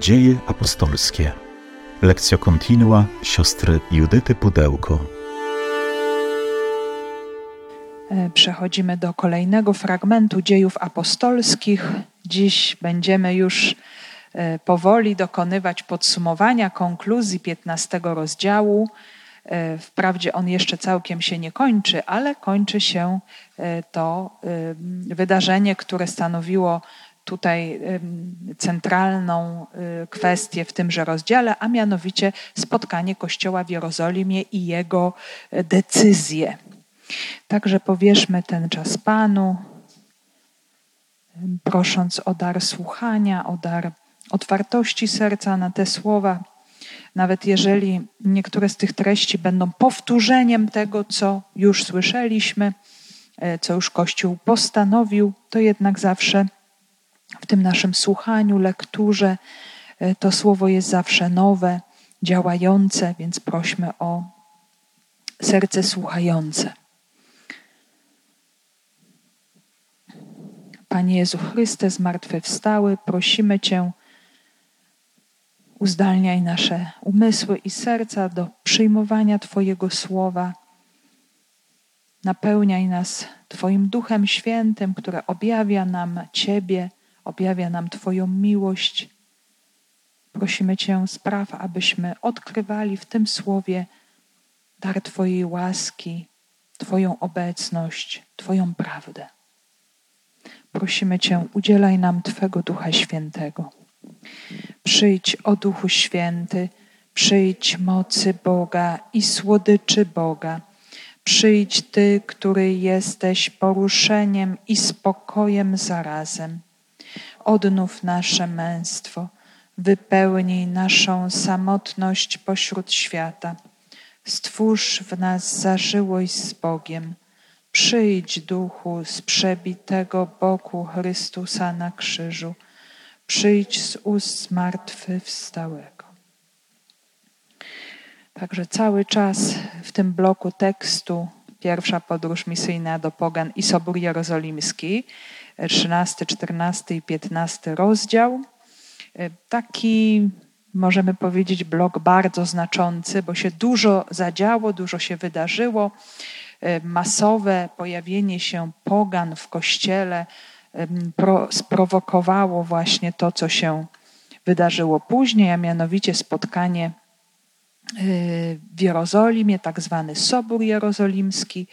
Dzieje apostolskie. Lekcja kontinua siostry Judyty Pudełko. E, przechodzimy do kolejnego fragmentu dziejów apostolskich. Dziś będziemy już e, powoli dokonywać podsumowania konkluzji 15 rozdziału. E, wprawdzie on jeszcze całkiem się nie kończy, ale kończy się to wydarzenie, które stanowiło tutaj centralną kwestię w tymże rozdziale, a mianowicie spotkanie Kościoła w Jerozolimie i jego decyzje. Także powierzmy ten czas Panu, prosząc o dar słuchania, o dar otwartości serca na te słowa. Nawet jeżeli niektóre z tych treści będą powtórzeniem tego, co już słyszeliśmy, e, co już Kościół postanowił, to jednak zawsze tym naszym słuchaniu, lekturze, e, to słowo jest zawsze nowe, działające, więc prośmy o serce słuchające. Panie Jezu Chryste, zmartwychwstały, prosimy Cię, uzdalniaj nasze umysły i serca do przyjmowania Twojego słowa. Napełniaj nas Twoim Duchem Świętym, które objawia nam Ciebie, objawia nam Twoją miłość. Prosimy Cię, spraw, abyśmy odkrywali w tym słowie dar Twojej łaski, Twoją obecność, Twoją prawdę. Prosimy Cię, udzielaj nam Twego Ducha Świętego. Przyjdź, o Duchu Święty, przyjdź mocy Boga i słodyczy Boga. Przyjdź Ty, który jesteś poruszeniem i spokojem zarazem. Odnów nasze męstwo, wypełnij naszą samotność pośród świata. Stwórz w nas zażyłość z Bogiem Przyjdź, duchu z przebitego boku Chrystusa na krzyżu, przyjdź z ust zmartwychwstałego. Także cały czas w tym bloku tekstu pierwsza podróż misyjna do Pogan i Sobór Jerozolimski, 13, 14 i 15 rozdział. Taki możemy powiedzieć blok bardzo znaczący, bo się dużo zadziało, dużo się wydarzyło. E, masowe pojawienie się pogan w kościele sprowokowało właśnie to, co się wydarzyło później, a mianowicie spotkanie e, w Jerozolimie, tak zwany Sobór Jerozolimski,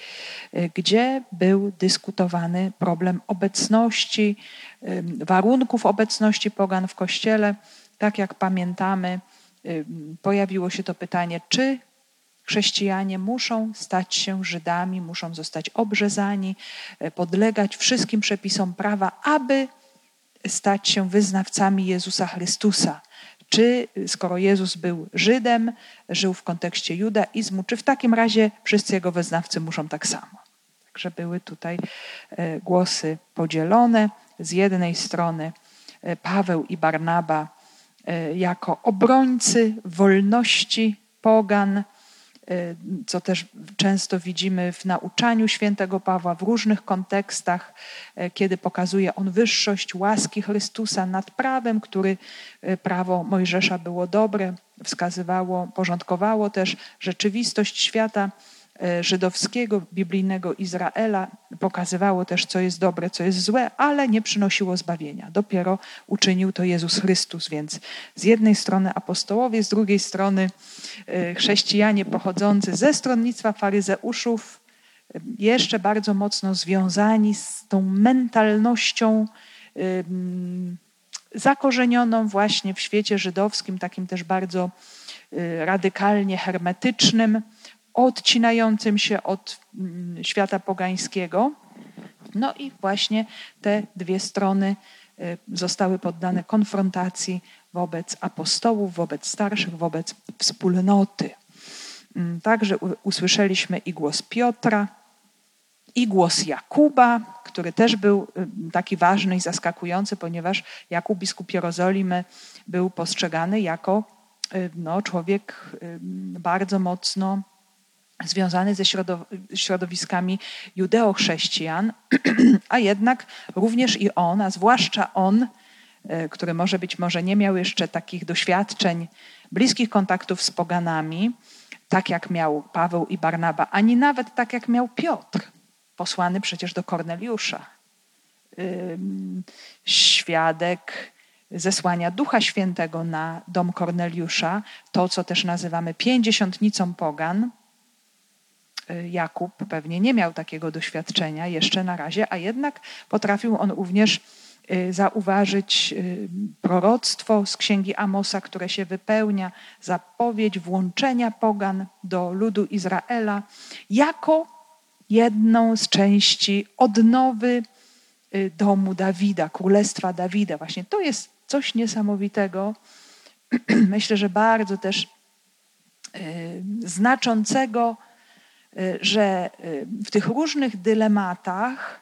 e, gdzie był dyskutowany problem obecności, warunków obecności pogan w kościele. Tak jak pamiętamy, pojawiło się to pytanie, czy Chrześcijanie muszą stać się Żydami, muszą zostać obrzezani, podlegać wszystkim przepisom prawa, aby stać się wyznawcami Jezusa Chrystusa. Czy skoro Jezus był Żydem, żył w kontekście judaizmu, czy w takim razie wszyscy jego wyznawcy muszą tak samo? Także były tutaj e, głosy podzielone. Z jednej strony e, Paweł i Barnaba jako obrońcy wolności pogan, co też często widzimy w nauczaniu świętego Pawła w różnych kontekstach, y, kiedy pokazuje on wyższość łaski Chrystusa nad prawem, który y, prawo Mojżesza było dobre, wskazywało, porządkowało też rzeczywistość świata żydowskiego, biblijnego Izraela pokazywało też, co jest dobre, co jest złe, ale nie przynosiło zbawienia. Dopiero uczynił to Jezus Chrystus, więc z jednej strony apostołowie, z drugiej strony e, chrześcijanie pochodzący ze stronnictwa faryzeuszów, e, jeszcze bardzo mocno związani z tą mentalnością zakorzenioną właśnie w świecie żydowskim, takim też bardzo radykalnie hermetycznym odcinającym się od mm, świata pogańskiego. No i właśnie te dwie strony y, zostały poddane konfrontacji wobec apostołów, wobec starszych, wobec wspólnoty. Mm, także usłyszeliśmy i głos Piotra, i głos Jakuba, który też był y, taki ważny i zaskakujący, ponieważ Jakub, biskup Jerozolimy, był postrzegany jako y, no, człowiek bardzo mocno związany ze środowiskami judeochrześcijan, a jednak również i on, a zwłaszcza on, który może być może nie miał jeszcze takich doświadczeń, bliskich kontaktów z poganami, tak jak miał Paweł i Barnaba, ani nawet tak jak miał Piotr, posłany przecież do Korneliusza. Świadek zesłania Ducha Świętego na dom Korneliusza, to co też nazywamy pięćdziesiątnicą pogan. Y, Jakub pewnie nie miał takiego doświadczenia jeszcze na razie, a jednak potrafił on również y, zauważyć y, proroctwo z księgi Amosa, które się wypełnia, zapowiedź włączenia pogan do ludu Izraela jako jedną z części odnowy domu Dawida, królestwa Dawida. Właśnie to jest coś niesamowitego. Myślę, że bardzo też znaczącego że y, w tych różnych dylematach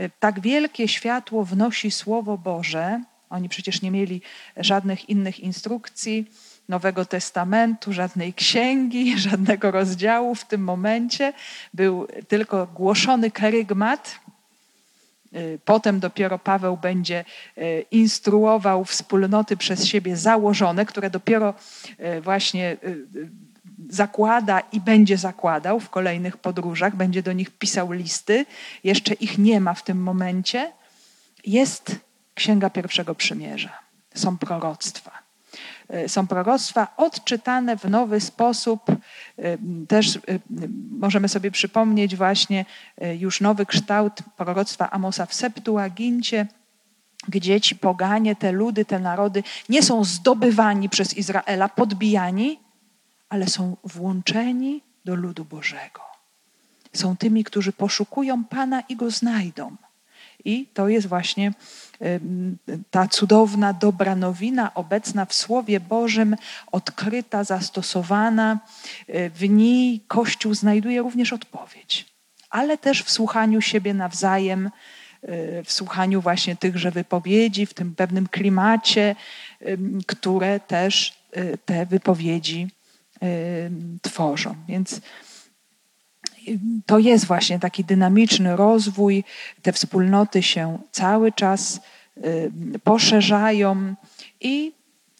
y, tak wielkie światło wnosi Słowo Boże. Oni przecież nie mieli żadnych innych instrukcji, Nowego Testamentu, żadnej księgi, żadnego rozdziału w tym momencie. Był tylko głoszony karygmat. Potem dopiero Paweł będzie instruował wspólnoty przez siebie założone, które dopiero właśnie zakłada i będzie zakładał w kolejnych podróżach, będzie do nich pisał listy, jeszcze ich nie ma w tym momencie, jest Księga Pierwszego Przymierza. Są proroctwa. E, są proroctwa odczytane w nowy sposób. E, też e, możemy sobie przypomnieć właśnie już nowy kształt proroctwa Amosa w Septuagincie, gdzie ci poganie, te ludy, te narody nie są zdobywani przez Izraela, podbijani, ale są włączeni do ludu Bożego. Są tymi, którzy poszukują Pana i go znajdą. I to jest właśnie ta cudowna, dobra nowina, obecna w Słowie Bożym, odkryta, zastosowana. E, w niej Kościół znajduje również odpowiedź, ale też w słuchaniu siebie nawzajem, e, w słuchaniu właśnie tychże wypowiedzi, w tym pewnym klimacie, które też e, te wypowiedzi tworzą. Więc to jest właśnie taki dynamiczny rozwój. Te wspólnoty się cały czas poszerzają i,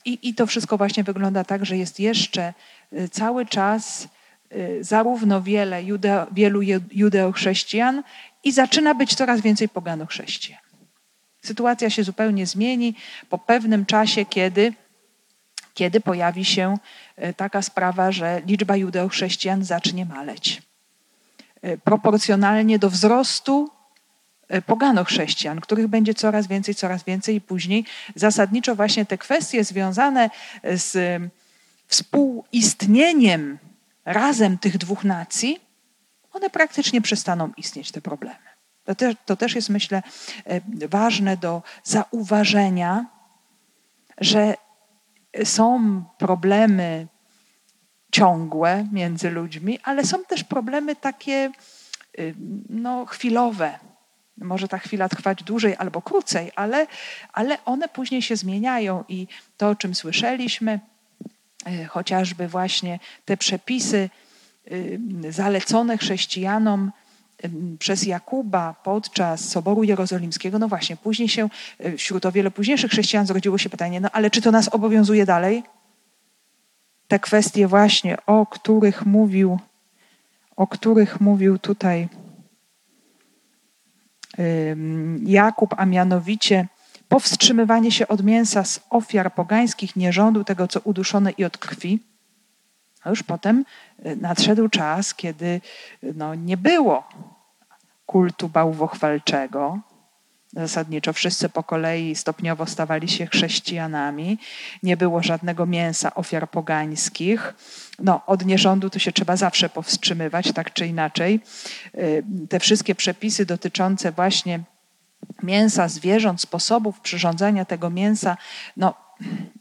i, i to wszystko właśnie wygląda tak, że jest jeszcze y, cały czas y, zarówno wiele jude, wielu judeochrześcijan i zaczyna być coraz więcej pogano-chrześcijan. Sytuacja się zupełnie zmieni po pewnym czasie, kiedy kiedy pojawi się e, taka sprawa, że liczba judeochrześcijan zacznie maleć. E, proporcjonalnie do wzrostu e, pogano-chrześcijan, których będzie coraz więcej, coraz więcej i później zasadniczo właśnie te kwestie związane z współistnieniem razem tych dwóch nacji, one praktycznie przestaną istnieć, te problemy. To też, to też jest, myślę, ważne do zauważenia, że są problemy ciągłe między ludźmi, ale są też problemy takie y, no, chwilowe. Może ta chwila trwać dłużej albo krócej, ale, ale one później się zmieniają i to, o czym słyszeliśmy, y, chociażby właśnie te przepisy y, zalecone chrześcijanom przez Jakuba podczas Soboru Jerozolimskiego, no właśnie, później się e, wśród o wiele późniejszych chrześcijan zrodziło się pytanie, no ale czy to nas obowiązuje dalej? Te kwestie właśnie, o których mówił, o których mówił tutaj Jakub, a mianowicie powstrzymywanie się od mięsa z ofiar pogańskich, nierządu, tego co uduszone i od krwi. Już potem e, nadszedł czas, kiedy no, nie było kultu bałwochwalczego. Zasadniczo wszyscy po kolei stopniowo stawali się chrześcijanami. Nie było żadnego mięsa ofiar pogańskich. No, od nierządu to się trzeba zawsze powstrzymywać, tak czy inaczej. Y, te wszystkie przepisy dotyczące właśnie mięsa zwierząt, sposobów przyrządzania tego mięsa, no,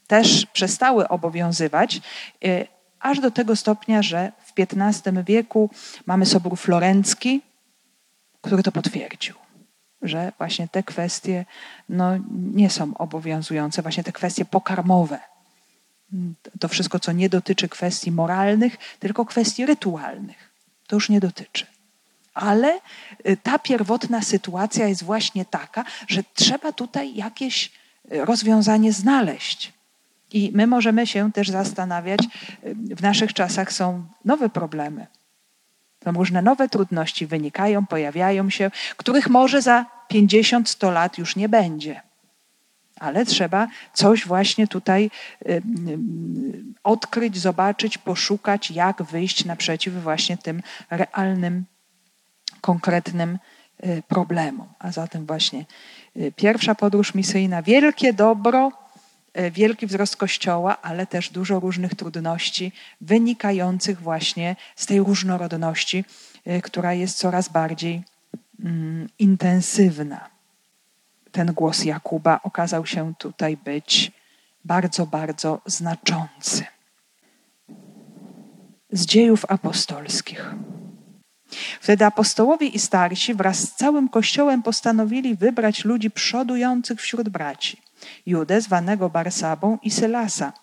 też przestały obowiązywać, y, aż do tego stopnia, że w XV wieku mamy Sobór Florencki, który to potwierdził, że właśnie te kwestie no, nie są obowiązujące, właśnie te kwestie pokarmowe. To wszystko, co nie dotyczy kwestii moralnych, tylko kwestii rytualnych, to już nie dotyczy. Ale y, ta pierwotna sytuacja jest właśnie taka, że trzeba tutaj jakieś rozwiązanie znaleźć. I my możemy się też zastanawiać, w naszych czasach są nowe problemy. Są różne nowe trudności wynikają, pojawiają się, których może za 50-100 lat już nie będzie. Ale trzeba coś właśnie tutaj odkryć, zobaczyć, poszukać, jak wyjść naprzeciw właśnie tym realnym, konkretnym y, problemom. A zatem właśnie y, pierwsza podróż misyjna, wielkie dobro, y, wielki wzrost Kościoła, ale też dużo różnych trudności wynikających właśnie z tej różnorodności, która jest coraz bardziej mm, intensywna ten głos Jakuba okazał się tutaj być bardzo, bardzo znaczący. Z dziejów apostolskich. Wtedy apostołowie i starsi wraz z całym kościołem postanowili wybrać ludzi przodujących wśród braci, Judę zwanego Barsabą i Sylasa,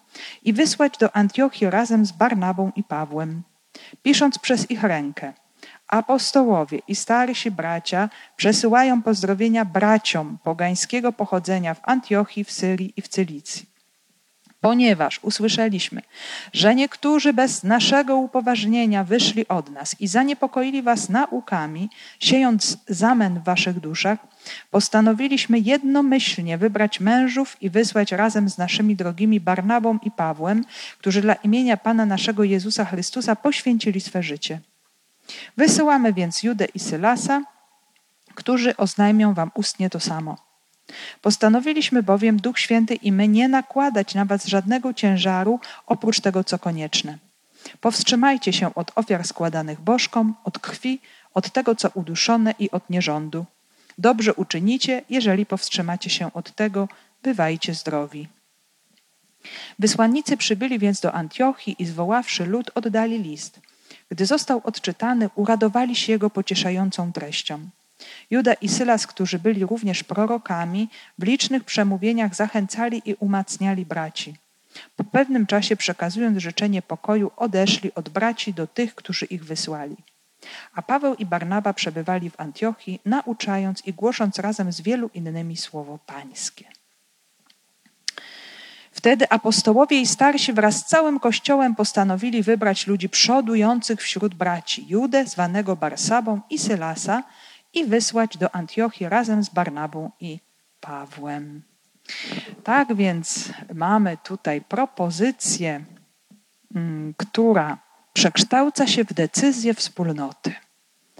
i wysłać do Antiochii razem z Barnabą i Pawłem, pisząc przez ich rękę – Apostołowie i starsi bracia przesyłają pozdrowienia braciom pogańskiego pochodzenia w Antiochii, w Syrii i w Cylicji. Ponieważ usłyszeliśmy, że niektórzy bez naszego upoważnienia wyszli od nas i zaniepokoili was naukami, siejąc zamęt w waszych duszach, postanowiliśmy jednomyślnie wybrać mężów i wysłać razem z naszymi drogimi Barnabą i Pawłem, którzy dla imienia Pana naszego Jezusa Chrystusa poświęcili swe życie. Wysyłamy więc Judę i Sylasa, którzy oznajmią wam ustnie to samo. Postanowiliśmy bowiem, Duch Święty i my, nie nakładać na was żadnego ciężaru oprócz tego, co konieczne. Powstrzymajcie się od ofiar składanych bożkom, od krwi, od tego, co uduszone i od nierządu. Dobrze uczynicie, jeżeli powstrzymacie się od tego, bywajcie zdrowi. Wysłannicy przybyli więc do Antiochii i zwoławszy lud, oddali list – gdy został odczytany, uradowali się jego pocieszającą treścią. Juda i Sylas, którzy byli również prorokami, w licznych przemówieniach zachęcali i umacniali braci. Po pewnym czasie, przekazując życzenie pokoju, odeszli od braci do tych, którzy ich wysłali. A Paweł i Barnaba przebywali w Antiochii, nauczając i głosząc razem z wielu innymi słowo Pańskie. Wtedy apostołowie i starsi wraz z całym kościołem postanowili wybrać ludzi przodujących wśród braci, Judę, zwanego Barsabą i Sylasa, i wysłać do Antiochii razem z Barnabą i Pawłem. Tak więc mamy tutaj propozycję, mm, która przekształca się w decyzję wspólnoty.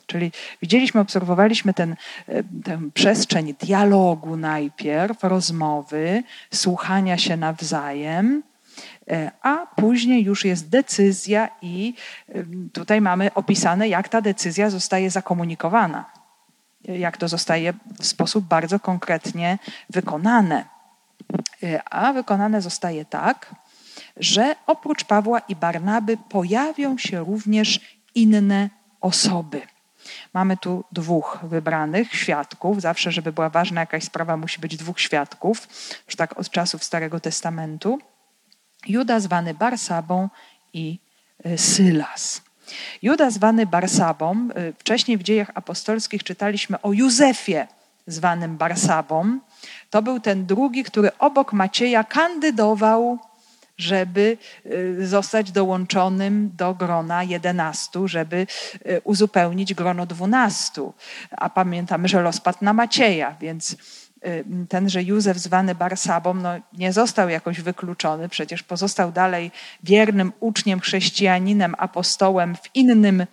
Czyli widzieliśmy, obserwowaliśmy ten, e, tę przestrzeń dialogu najpierw, rozmowy, słuchania się nawzajem, e, a później już jest decyzja, i e, tutaj mamy opisane, jak ta decyzja zostaje zakomunikowana, jak to zostaje w sposób bardzo konkretnie wykonane. A wykonane zostaje tak, że oprócz Pawła i Barnaby pojawią się również inne osoby. Mamy tu dwóch wybranych świadków. Zawsze, żeby była ważna jakaś sprawa, musi być dwóch świadków, już tak od czasów Starego Testamentu. Juda zwany Barsabą i e, Sylas. Juda zwany Barsabą, e, wcześniej w dziejach apostolskich czytaliśmy o Józefie zwanym Barsabą. To był ten drugi, który obok Macieja kandydował żeby y, zostać dołączonym do grona jedenastu, żeby y, uzupełnić grono dwunastu. A pamiętamy, że los padł na Macieja, więc y, tenże Józef zwany Barsabą no, nie został jakoś wykluczony, przecież pozostał dalej wiernym uczniem, chrześcijaninem, apostołem w innym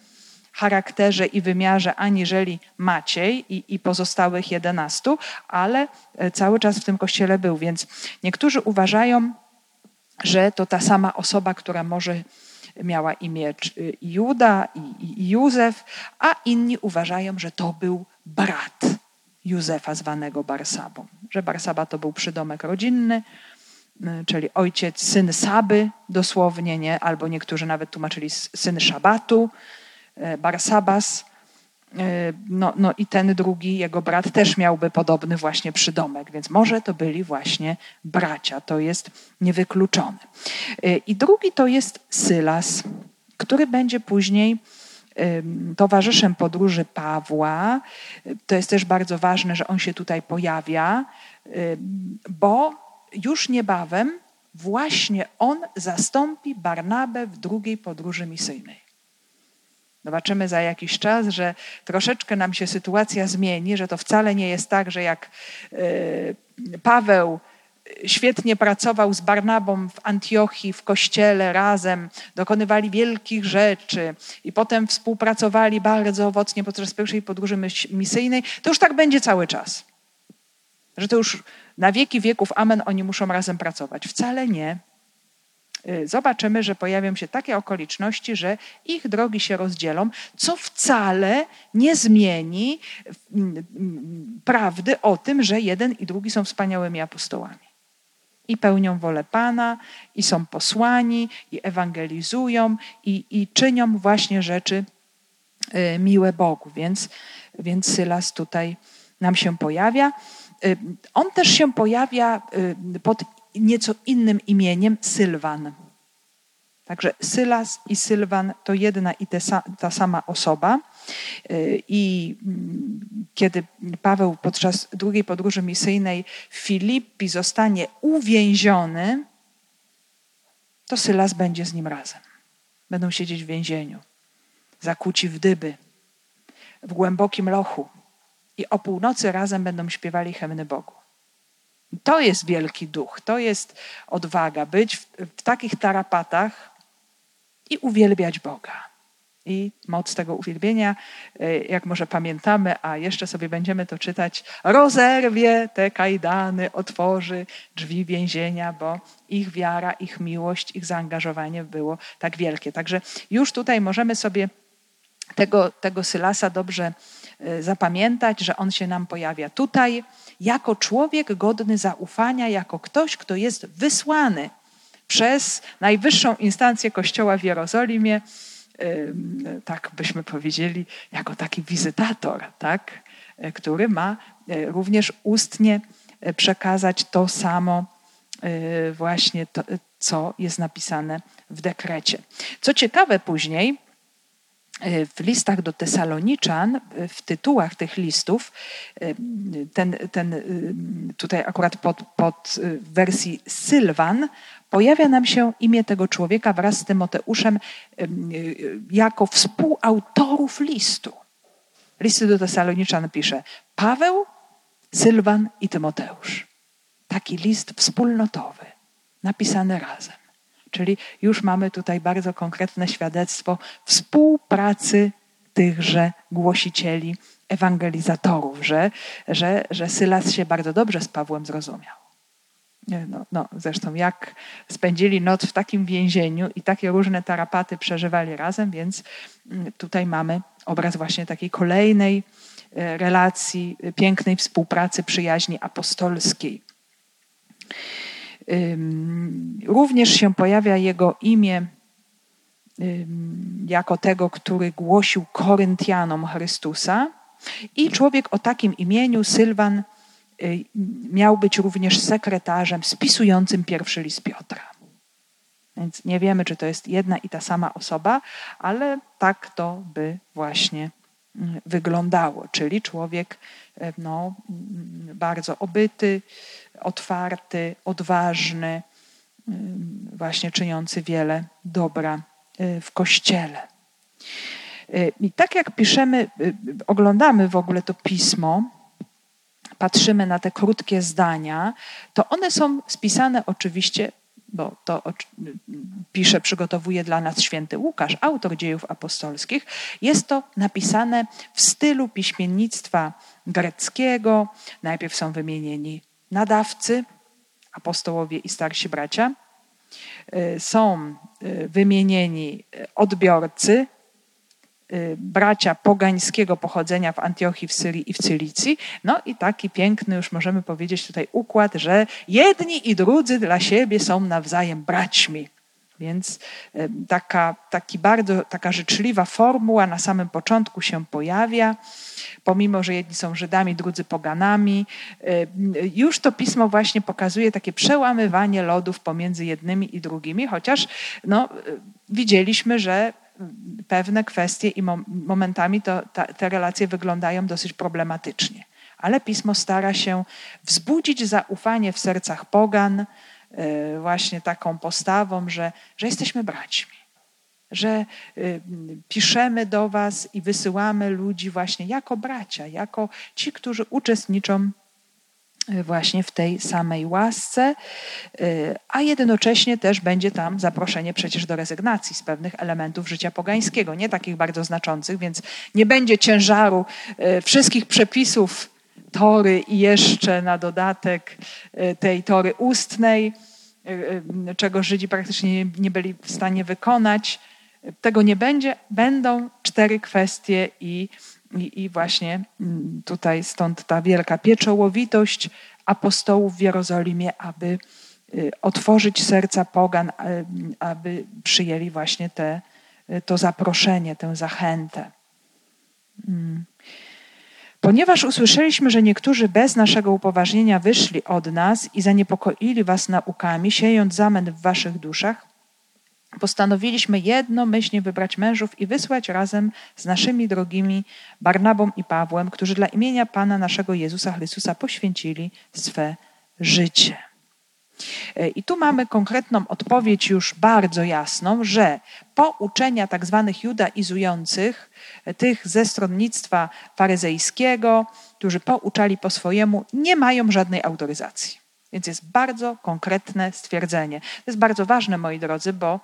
charakterze i wymiarze aniżeli Maciej i, i pozostałych jedenastu, ale cały czas w tym kościele był. Więc niektórzy uważają, że to ta sama osoba, która może miała imię Juda i Józef, a inni uważają, że to był brat Józefa zwanego Barsabą. Że Barsaba to był przydomek rodzinny, czyli ojciec, syn Saby dosłownie, nie? albo niektórzy nawet tłumaczyli syn Szabatu, e, Barsabas. E, no, no i ten drugi, jego brat, też miałby podobny właśnie przydomek, więc może to byli właśnie bracia, to jest niewykluczone. E, I drugi to jest Sylas, który będzie później towarzyszem podróży Pawła. To jest też bardzo ważne, że on się tutaj pojawia, bo już niebawem właśnie on zastąpi Barnabę w drugiej podróży misyjnej. Zobaczymy za jakiś czas, że troszeczkę nam się sytuacja zmieni, że to wcale nie jest tak, że jak e, Paweł świetnie pracował z Barnabą w Antiochii, w kościele razem, dokonywali wielkich rzeczy i potem współpracowali bardzo owocnie podczas pierwszej podróży misyjnej, to już tak będzie cały czas. Że to już na wieki wieków, amen, oni muszą razem pracować. Wcale nie. Y, zobaczymy, że pojawią się takie okoliczności, że ich drogi się rozdzielą, co wcale nie zmieni mm, mm, prawdy o tym, że jeden i drugi są wspaniałymi apostołami. I pełnią wolę Pana, i są posłani, i ewangelizują, i, i czynią właśnie rzeczy y, miłe Bogu. Więc, więc Sylas tutaj nam się pojawia. Y, on też się pojawia pod nieco innym imieniem Sylwan. Także Sylas i Sylwan to jedna i ta sama osoba. Y, I mm, kiedy Paweł podczas drugiej podróży misyjnej w Filippi zostanie uwięziony, to Sylas będzie z nim razem. Będą siedzieć w więzieniu, zakuci w dyby, w głębokim lochu. I o północy razem będą śpiewali hymny Bogu. To jest wielki duch, to jest odwaga, być w, w takich tarapatach i uwielbiać Boga. I moc tego uwielbienia, e, jak może pamiętamy, a jeszcze sobie będziemy to czytać, rozerwie te kajdany, otworzy drzwi więzienia, bo ich wiara, ich miłość, ich zaangażowanie było tak wielkie. Także już tutaj możemy sobie tego, tego Sylasa dobrze zapamiętać, że on się nam pojawia tutaj jako człowiek godny zaufania, jako ktoś, kto jest wysłany przez najwyższą instancję Kościoła w Jerozolimie, tak byśmy powiedzieli, jako taki wizytator, tak? E, który ma e, również ustnie przekazać to samo właśnie, to, co jest napisane w dekrecie. Co ciekawe później, w listach do Tesaloniczan, w tytułach tych listów, ten, ten tutaj akurat pod, pod wersji Sylwan, pojawia nam się imię tego człowieka wraz z Tymoteuszem jako współautorów listu. Listy do Tesaloniczan pisze Paweł, Sylwan i Tymoteusz. Taki list wspólnotowy, napisany razem. Czyli już mamy tutaj bardzo konkretne świadectwo współpracy tychże głosicieli, ewangelizatorów, że, że, że Sylas się bardzo dobrze z Pawłem zrozumiał. No, no, zresztą jak spędzili noc w takim więzieniu i takie różne tarapaty przeżywali razem, więc mm, tutaj mamy obraz właśnie takiej kolejnej e, relacji, pięknej współpracy, przyjaźni apostolskiej. Również się pojawia jego imię jako tego, który głosił Koryntianom Chrystusa. I człowiek o takim imieniu, Sylwan, y, miał być również sekretarzem spisującym pierwszy list Piotra. Więc nie wiemy, czy to jest jedna i ta sama osoba, ale tak to by właśnie mm, wyglądało. Czyli człowiek y, no, mm, bardzo obyty, otwarty, odważny, właśnie czyniący wiele dobra y, w kościele. Y, I tak jak piszemy, y, oglądamy w ogóle to pismo, patrzymy na te krótkie zdania, to one są spisane oczywiście, bo to pisze, przygotowuje dla nas święty Łukasz, autor dziejów apostolskich. Jest to napisane w stylu piśmiennictwa greckiego. Najpierw są wymienieni nadawcy, apostołowie i starsi bracia, y, są y, wymienieni odbiorcy, y, bracia pogańskiego pochodzenia w Antiochii, w Syrii i w Cylicji. No i taki piękny, już możemy powiedzieć tutaj układ, że jedni i drudzy dla siebie są nawzajem braćmi. Więc taka, taki bardzo, taka życzliwa formuła na samym początku się pojawia pomimo że jedni są Żydami, drudzy poganami. Y, już to pismo właśnie pokazuje takie przełamywanie lodów pomiędzy jednymi i drugimi, chociaż no, widzieliśmy, że pewne kwestie i momentami to, te relacje wyglądają dosyć problematycznie. Ale pismo stara się wzbudzić zaufanie w sercach pogan e, właśnie taką postawą, że, że jesteśmy braćmi, że y, piszemy do Was i wysyłamy ludzi właśnie jako bracia, jako ci, którzy uczestniczą y, właśnie w tej samej łasce, a jednocześnie też będzie tam zaproszenie przecież do rezygnacji z pewnych elementów życia pogańskiego, nie takich bardzo znaczących, więc nie będzie ciężaru wszystkich przepisów tory i jeszcze na dodatek tej tory ustnej, czego Żydzi praktycznie nie byli w stanie wykonać tego nie będzie, będą cztery kwestie i, i, i właśnie mm, tutaj stąd ta wielka pieczołowitość apostołów w Jerozolimie, aby otworzyć serca pogan, aby przyjęli właśnie te, to zaproszenie, tę zachętę. Ponieważ usłyszeliśmy, że niektórzy bez naszego upoważnienia wyszli od nas i zaniepokoili was naukami, siejąc zamęt w waszych duszach, postanowiliśmy jednomyślnie wybrać mężów i wysłać razem z naszymi drogimi Barnabą i Pawłem, którzy dla imienia Pana naszego Jezusa Chrystusa poświęcili swe życie. I tu mamy konkretną odpowiedź już bardzo jasną, że pouczenia tak zwanych judaizujących, tych ze stronnictwa faryzejskiego, którzy pouczali po swojemu, nie mają żadnej autoryzacji. Więc jest bardzo konkretne stwierdzenie. To jest bardzo ważne, moi drodzy, bo,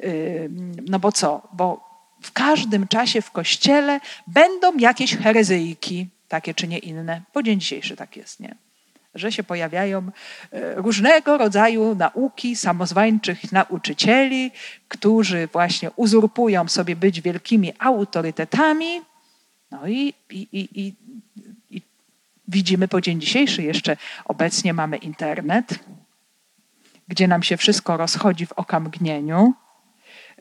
yy, no bo co? Bo w każdym czasie w kościele będą jakieś herezyjki, takie czy nie inne. Po dzień dzisiejszy tak jest, nie? Że się pojawiają yy, różnego rodzaju nauki samozwańczych nauczycieli, którzy właśnie uzurpują sobie być wielkimi autorytetami. No i, i, i, i widzimy po dzień dzisiejszy. Jeszcze obecnie mamy internet, gdzie nam się wszystko rozchodzi w okamgnieniu.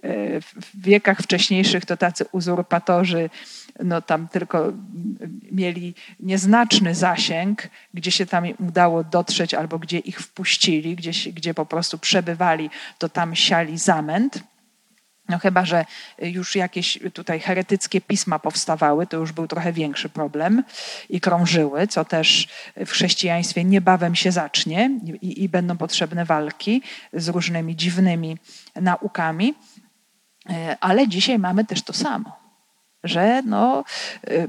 E, w wiekach wcześniejszych to tacy uzurpatorzy no tam tylko mieli nieznaczny zasięg, gdzie się tam udało dotrzeć albo gdzie ich wpuścili, gdzie, gdzie po prostu przebywali, to tam siali zamęt. No chyba, że już jakieś tutaj heretyckie pisma powstawały, to już był trochę większy problem i krążyły, co też w chrześcijaństwie niebawem się zacznie i, i będą potrzebne walki z różnymi dziwnymi naukami. E, ale dzisiaj mamy też to samo że no, e,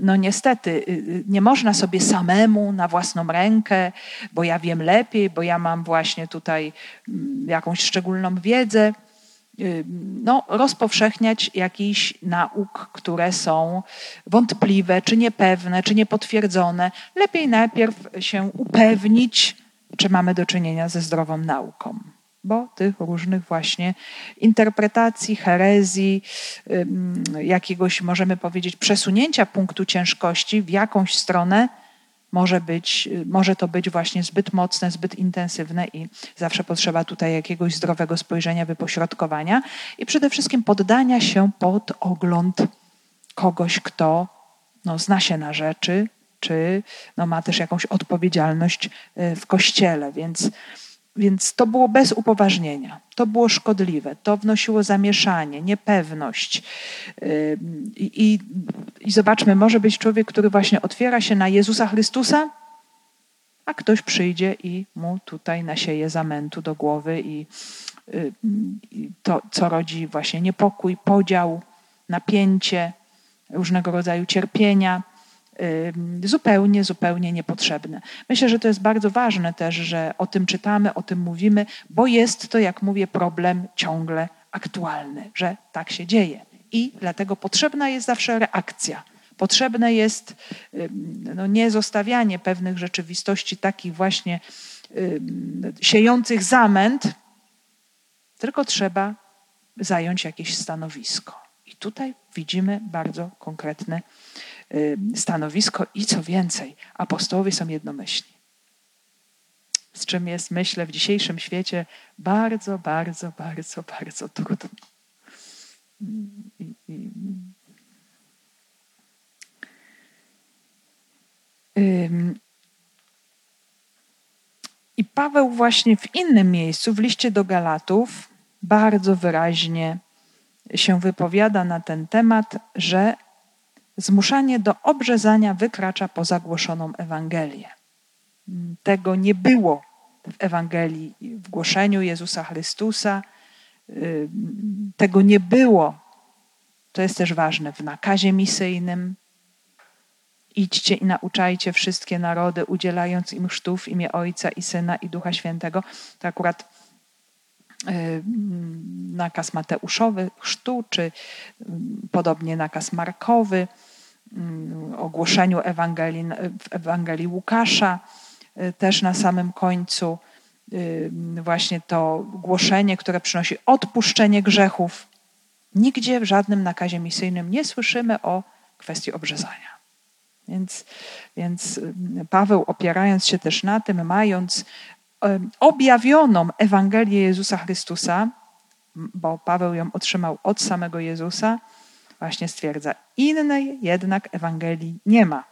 no niestety e, nie można sobie samemu na własną rękę, bo ja wiem lepiej, bo ja mam właśnie tutaj mm, jakąś szczególną wiedzę, Y, no, rozpowszechniać jakichś nauk, które są wątpliwe, czy niepewne, czy niepotwierdzone. Lepiej najpierw się upewnić, czy mamy do czynienia ze zdrową nauką. Bo tych różnych właśnie interpretacji, herezji, jakiegoś, możemy powiedzieć, przesunięcia punktu ciężkości w jakąś stronę może, być, może to być właśnie zbyt mocne, zbyt intensywne i zawsze potrzeba tutaj jakiegoś zdrowego spojrzenia, wypośrodkowania i przede wszystkim poddania się pod ogląd kogoś, kto no, zna się na rzeczy, czy no, ma też jakąś odpowiedzialność y, w kościele. Więc więc to było bez upoważnienia. To było szkodliwe. To wnosiło zamieszanie, niepewność. I, i, zobaczmy, może być człowiek, który właśnie otwiera się na Jezusa Chrystusa, a ktoś przyjdzie i mu tutaj nasieje zamętu do głowy i, i to, co rodzi właśnie niepokój, podział, napięcie, różnego rodzaju cierpienia zupełnie, zupełnie niepotrzebne. Myślę, że to jest bardzo ważne też, że o tym czytamy, o tym mówimy, bo jest to, jak mówię, problem ciągle aktualny, że tak się dzieje. I dlatego potrzebna jest zawsze reakcja. Potrzebne jest no, nie zostawianie pewnych rzeczywistości takich właśnie siejących zamęt, tylko trzeba zająć jakieś stanowisko. I tutaj widzimy bardzo konkretne stanowisko i co więcej, apostołowie są jednomyślni. Z czym jest, myślę, w dzisiejszym świecie bardzo, bardzo, bardzo, bardzo trudno. I, i, I Paweł właśnie w innym miejscu, w liście do Galatów, bardzo wyraźnie się wypowiada na ten temat, że zmuszanie do obrzezania wykracza poza głoszoną Ewangelię. Tego nie było w Ewangelii, w głoszeniu Jezusa Chrystusa. Tego nie było, to jest też ważne, w nakazie misyjnym. Idźcie i nauczajcie wszystkie narody, udzielając im chrztu w imię Ojca i Syna i Ducha Świętego. To akurat nakaz Mateuszowy chrztu, czy podobnie nakaz Markowy, ogłoszeniu Ewangelii, w Ewangelii Łukasza, też na samym końcu właśnie to głoszenie, które przynosi odpuszczenie grzechów. Nigdzie w żadnym nakazie misyjnym nie słyszymy o kwestii obrzezania. Więc, więc Paweł, opierając się też na tym, mając objawioną Ewangelię Jezusa Chrystusa, bo Paweł ją otrzymał od samego Jezusa, właśnie stwierdza, innej jednak Ewangelii nie ma.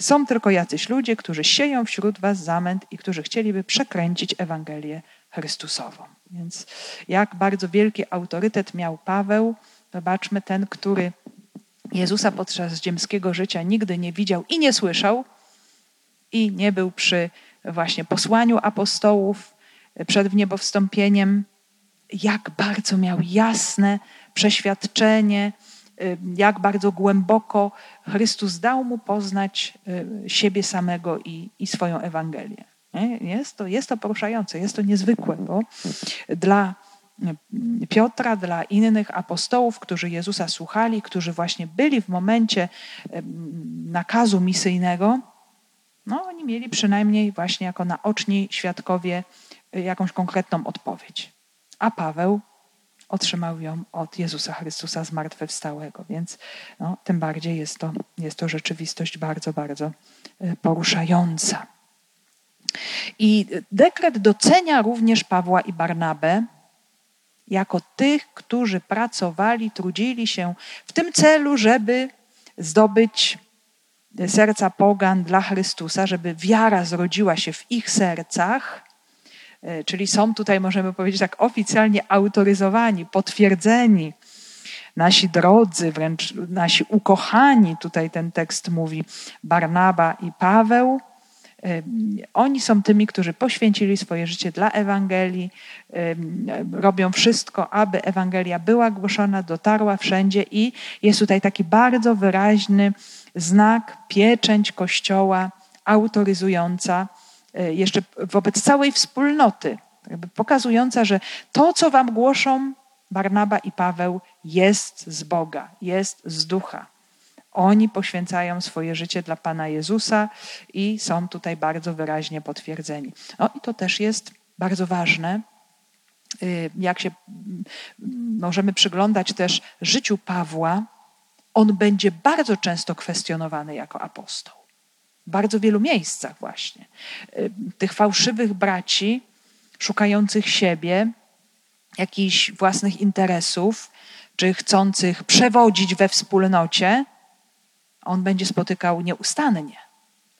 Są tylko jacyś ludzie, którzy sieją wśród was zamęt i którzy chcieliby przekręcić Ewangelię Chrystusową. Więc jak bardzo wielki autorytet miał Paweł, zobaczmy ten, który Jezusa podczas ziemskiego życia nigdy nie widział i nie słyszał i nie był przy właśnie posłaniu apostołów przed wniebowstąpieniem, jak bardzo miał jasne przeświadczenie, jak bardzo głęboko Chrystus dał mu poznać siebie samego i, i swoją Ewangelię. Jest to, jest to poruszające, jest to niezwykłe, bo dla Piotra, dla innych apostołów, którzy Jezusa słuchali, którzy właśnie byli w momencie nakazu misyjnego, no oni mieli przynajmniej właśnie jako naoczni świadkowie jakąś konkretną odpowiedź. A Paweł otrzymał ją od Jezusa Chrystusa zmartwychwstałego, więc no, tym bardziej jest to, jest to rzeczywistość bardzo, bardzo poruszająca. I dekret docenia również Pawła i Barnabę jako tych, którzy pracowali, trudzili się w tym celu, żeby zdobyć serca pogan dla Chrystusa, żeby wiara zrodziła się w ich sercach. E, czyli są tutaj, możemy powiedzieć tak, oficjalnie autoryzowani, potwierdzeni, nasi drodzy, wręcz nasi ukochani, tutaj ten tekst mówi Barnaba i Paweł, oni są tymi, którzy poświęcili swoje życie dla Ewangelii, robią wszystko, aby Ewangelia była głoszona, dotarła wszędzie i jest tutaj taki bardzo wyraźny znak, pieczęć Kościoła autoryzująca e, jeszcze wobec całej wspólnoty, pokazująca, że to, co wam głoszą Barnaba i Paweł, jest z Boga, jest z ducha. Oni poświęcają swoje życie dla Pana Jezusa i są tutaj bardzo wyraźnie potwierdzeni. No i to też jest bardzo ważne. Y, jak się mm, możemy przyglądać też życiu Pawła, on będzie bardzo często kwestionowany jako apostoł. Bardzo wielu miejscach właśnie. Y, tych fałszywych braci, szukających siebie, jakichś własnych interesów, czy chcących przewodzić we wspólnocie, on będzie spotykał nieustannie.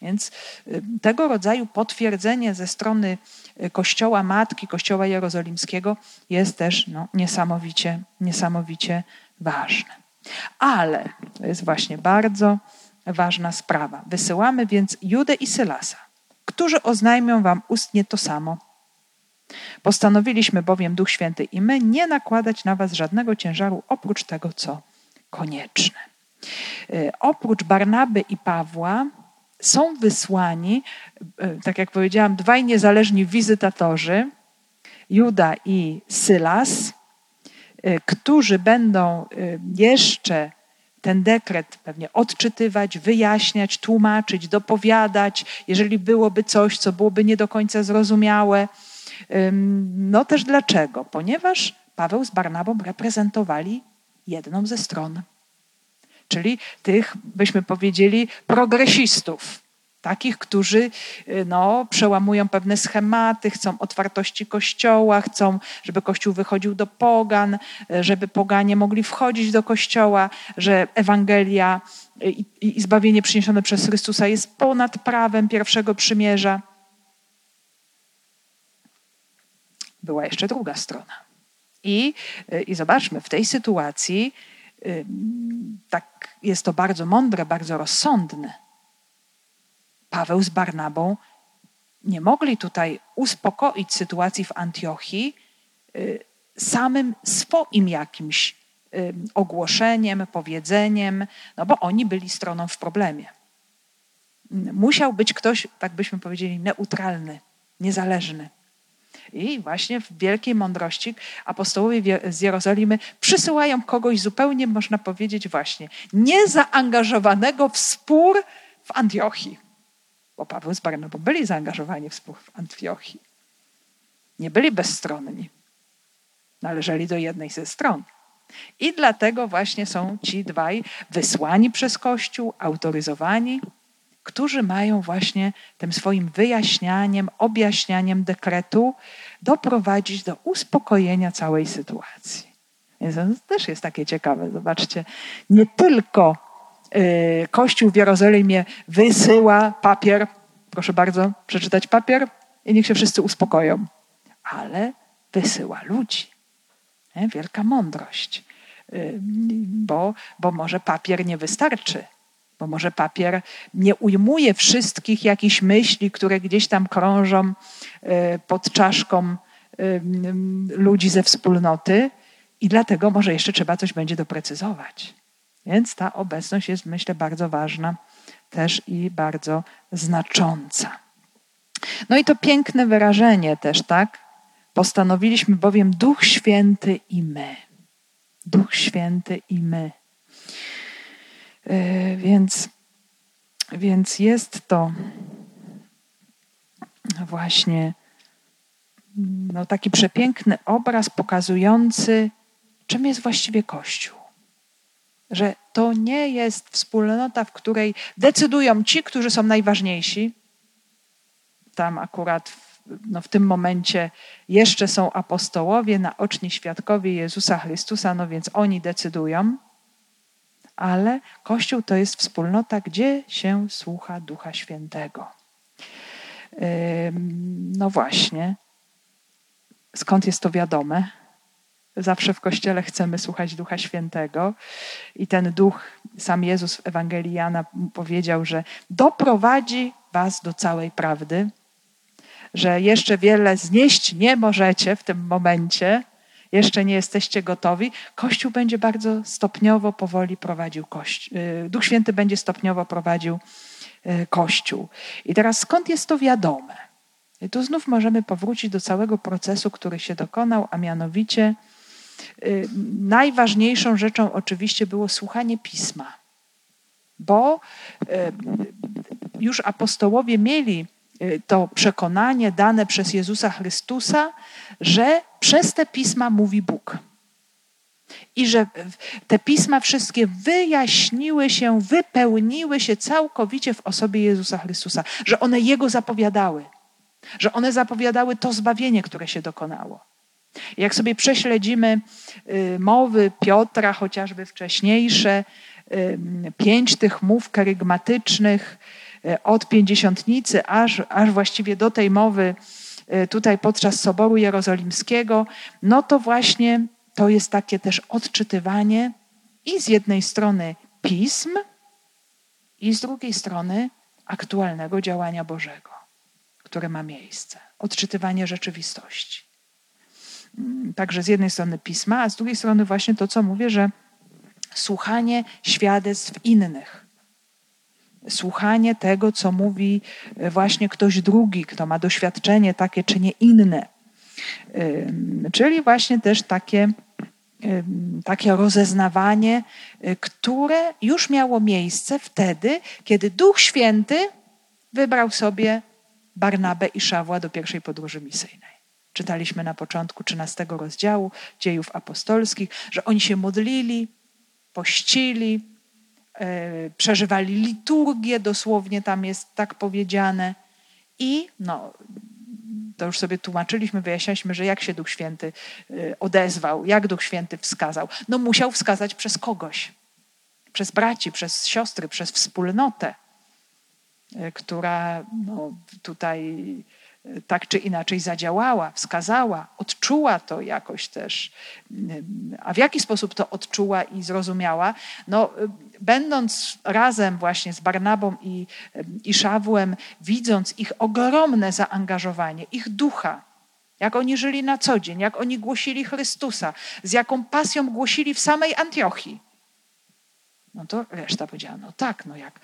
Więc y, tego rodzaju potwierdzenie ze strony y, Kościoła Matki, Kościoła Jerozolimskiego jest też no, niesamowicie, niesamowicie ważne. Ale to jest właśnie bardzo ważna sprawa. Wysyłamy więc Judę i Sylasa, którzy oznajmią wam ustnie to samo. Postanowiliśmy bowiem Duch Święty i my nie nakładać na was żadnego ciężaru oprócz tego, co konieczne. E, oprócz Barnaby i Pawła są wysłani, e, tak jak powiedziałam, dwaj niezależni wizytatorzy, Juda i Sylas, e, którzy będą jeszcze ten dekret pewnie odczytywać, wyjaśniać, tłumaczyć, dopowiadać, jeżeli byłoby coś, co byłoby nie do końca zrozumiałe. No też dlaczego? Ponieważ Paweł z Barnabą reprezentowali jedną ze stron czyli tych, byśmy powiedzieli, progresistów. Takich, którzy y, no, przełamują pewne schematy, chcą otwartości kościoła, chcą, żeby kościół wychodził do pogan, y, żeby poganie mogli wchodzić do kościoła, że Ewangelia i, i zbawienie przyniesione przez Chrystusa jest ponad prawem pierwszego przymierza. Była jeszcze druga strona I, I zobaczmy, w tej sytuacji tak jest to bardzo mądre, bardzo rozsądne. Paweł z Barnabą nie mogli tutaj uspokoić sytuacji w Antiochii y, samym swoim jakimś y, ogłoszeniem, powiedzeniem, no bo oni byli stroną w problemie. Musiał być ktoś, tak byśmy powiedzieli, neutralny, niezależny. I właśnie w wielkiej mądrości apostołowie z Jerozolimy przysyłają kogoś zupełnie, można powiedzieć, właśnie niezaangażowanego w spór w Antiochii. Bo Paweł z Barnabą byli zaangażowani w spór w Antiochii. Nie byli bezstronni. Należeli do jednej ze stron. I dlatego właśnie są ci dwaj wysłani przez Kościół, autoryzowani, którzy mają właśnie tym swoim wyjaśnianiem, objaśnianiem dekretu doprowadzić do uspokojenia całej sytuacji. Więc to też jest takie ciekawe. Zobaczcie, nie tylko Kościół w Jerozolimie wysyła papier, proszę bardzo, przeczytać papier i niech się wszyscy uspokoją, ale wysyła ludzi. Wielka mądrość, y, bo, bo może papier nie wystarczy. Bo może papier nie ujmuje wszystkich jakichś myśli, które gdzieś tam krążą e, pod czaszką ludzi ze wspólnoty. I dlatego może jeszcze trzeba coś będzie doprecyzować. Więc ta obecność jest, myślę, bardzo ważna też i bardzo znacząca. No i to piękne wyrażenie też, tak? Postanowiliśmy bowiem Duch Święty i my. Duch Święty i my. E, więc, więc jest to właśnie no, taki przepiękny obraz pokazujący, czym jest właściwie Kościół. Że to nie jest wspólnota, w której decydują ci, którzy są najważniejsi. Tam akurat no, w tym momencie jeszcze są apostołowie, naoczni świadkowie Jezusa Chrystusa, no więc oni decydują ale Kościół to jest wspólnota, gdzie się słucha Ducha Świętego. No właśnie, skąd jest to wiadome? Zawsze w Kościele chcemy słuchać Ducha Świętego i ten Duch, sam Jezus w Ewangelii Jana powiedział, że doprowadzi was do całej prawdy, że jeszcze wiele znieść nie możecie w tym momencie, jeszcze nie jesteście gotowi, Kościół będzie bardzo stopniowo, powoli prowadził Kościół. Y, Duch Święty będzie stopniowo prowadził y, Kościół. I teraz skąd jest to wiadome? I tu znów możemy powrócić do całego procesu, który się dokonał, a mianowicie najważniejszą rzeczą oczywiście było słuchanie pisma. Bo już apostołowie mieli to przekonanie dane przez Jezusa Chrystusa, że przez te pisma mówi Bóg. I że te pisma wszystkie wyjaśniły się, wypełniły się całkowicie w osobie Jezusa Chrystusa, że one Jego zapowiadały, że one zapowiadały to zbawienie, które się dokonało. Jak sobie prześledzimy y, mowy Piotra, chociażby wcześniejsze, y, pięć tych mów kerygmatycznych, y, od pięćdziesiątnicy aż, aż właściwie do tej mowy tutaj podczas Soboru Jerozolimskiego, no to właśnie to jest takie też odczytywanie i z jednej strony pism, i z drugiej strony aktualnego działania Bożego, które ma miejsce. Odczytywanie rzeczywistości. Także z jednej strony pisma, a z drugiej strony właśnie to, co mówię, że słuchanie świadectw innych słuchanie tego, co mówi e, właśnie ktoś drugi, kto ma doświadczenie takie czy nie inne. Czyli właśnie też takie, takie rozeznawanie, e, które już miało miejsce wtedy, kiedy Duch Święty wybrał sobie Barnabę i Szawła do pierwszej podróży misyjnej. Czytaliśmy na początku 13 rozdziału dziejów apostolskich, że oni się modlili, pościli, E, przeżywali liturgię, dosłownie tam jest tak powiedziane. I no, to już sobie tłumaczyliśmy, wyjaśnialiśmy, że jak się Duch Święty e, odezwał, jak Duch Święty wskazał. No musiał wskazać przez kogoś, przez braci, przez siostry, przez wspólnotę, e, która no, tutaj tak czy inaczej zadziałała, wskazała, odczuła to jakoś też. A w jaki sposób to odczuła i zrozumiała? No, będąc razem właśnie z Barnabą i, i Szawłem, widząc ich ogromne zaangażowanie, ich ducha, jak oni żyli na co dzień, jak oni głosili Chrystusa, z jaką pasją głosili w samej Antiochii. No to reszta powiedziała, no tak, no jak